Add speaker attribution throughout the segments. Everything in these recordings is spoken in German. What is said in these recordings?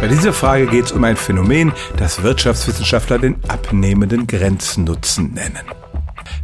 Speaker 1: Bei dieser Frage geht es um ein Phänomen, das Wirtschaftswissenschaftler den abnehmenden Grenznutzen nennen.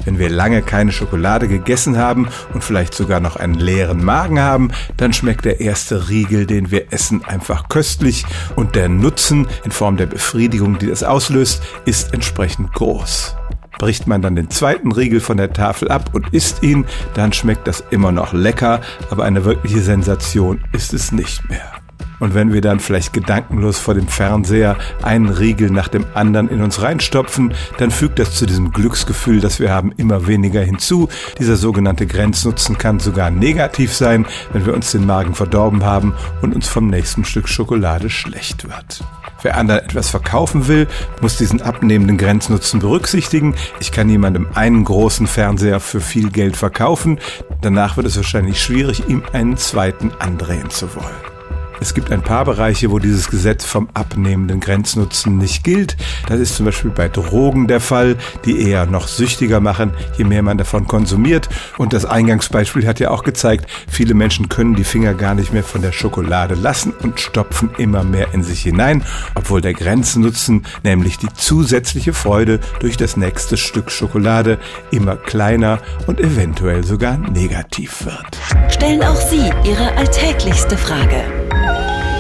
Speaker 1: Wenn wir lange keine Schokolade gegessen haben und vielleicht sogar noch einen leeren Magen haben, dann schmeckt der erste Riegel, den wir essen, einfach köstlich und der Nutzen in Form der Befriedigung, die das auslöst, ist entsprechend groß. Bricht man dann den zweiten Riegel von der Tafel ab und isst ihn, dann schmeckt das immer noch lecker, aber eine wirkliche Sensation ist es nicht mehr. Und wenn wir dann vielleicht gedankenlos vor dem Fernseher einen Riegel nach dem anderen in uns reinstopfen, dann fügt das zu diesem Glücksgefühl, das wir haben, immer weniger hinzu. Dieser sogenannte Grenznutzen kann sogar negativ sein, wenn wir uns den Magen verdorben haben und uns vom nächsten Stück Schokolade schlecht wird. Wer anderen etwas verkaufen will, muss diesen abnehmenden Grenznutzen berücksichtigen. Ich kann jemandem einen großen Fernseher für viel Geld verkaufen. Danach wird es wahrscheinlich schwierig, ihm einen zweiten andrehen zu wollen. Es gibt ein paar Bereiche, wo dieses Gesetz vom abnehmenden Grenznutzen nicht gilt. Das ist zum Beispiel bei Drogen der Fall, die eher noch süchtiger machen, je mehr man davon konsumiert. Und das Eingangsbeispiel hat ja auch gezeigt, viele Menschen können die Finger gar nicht mehr von der Schokolade lassen und stopfen immer mehr in sich hinein, obwohl der Grenznutzen, nämlich die zusätzliche Freude durch das nächste Stück Schokolade, immer kleiner und eventuell sogar negativ wird.
Speaker 2: Stellen auch Sie Ihre alltäglichste Frage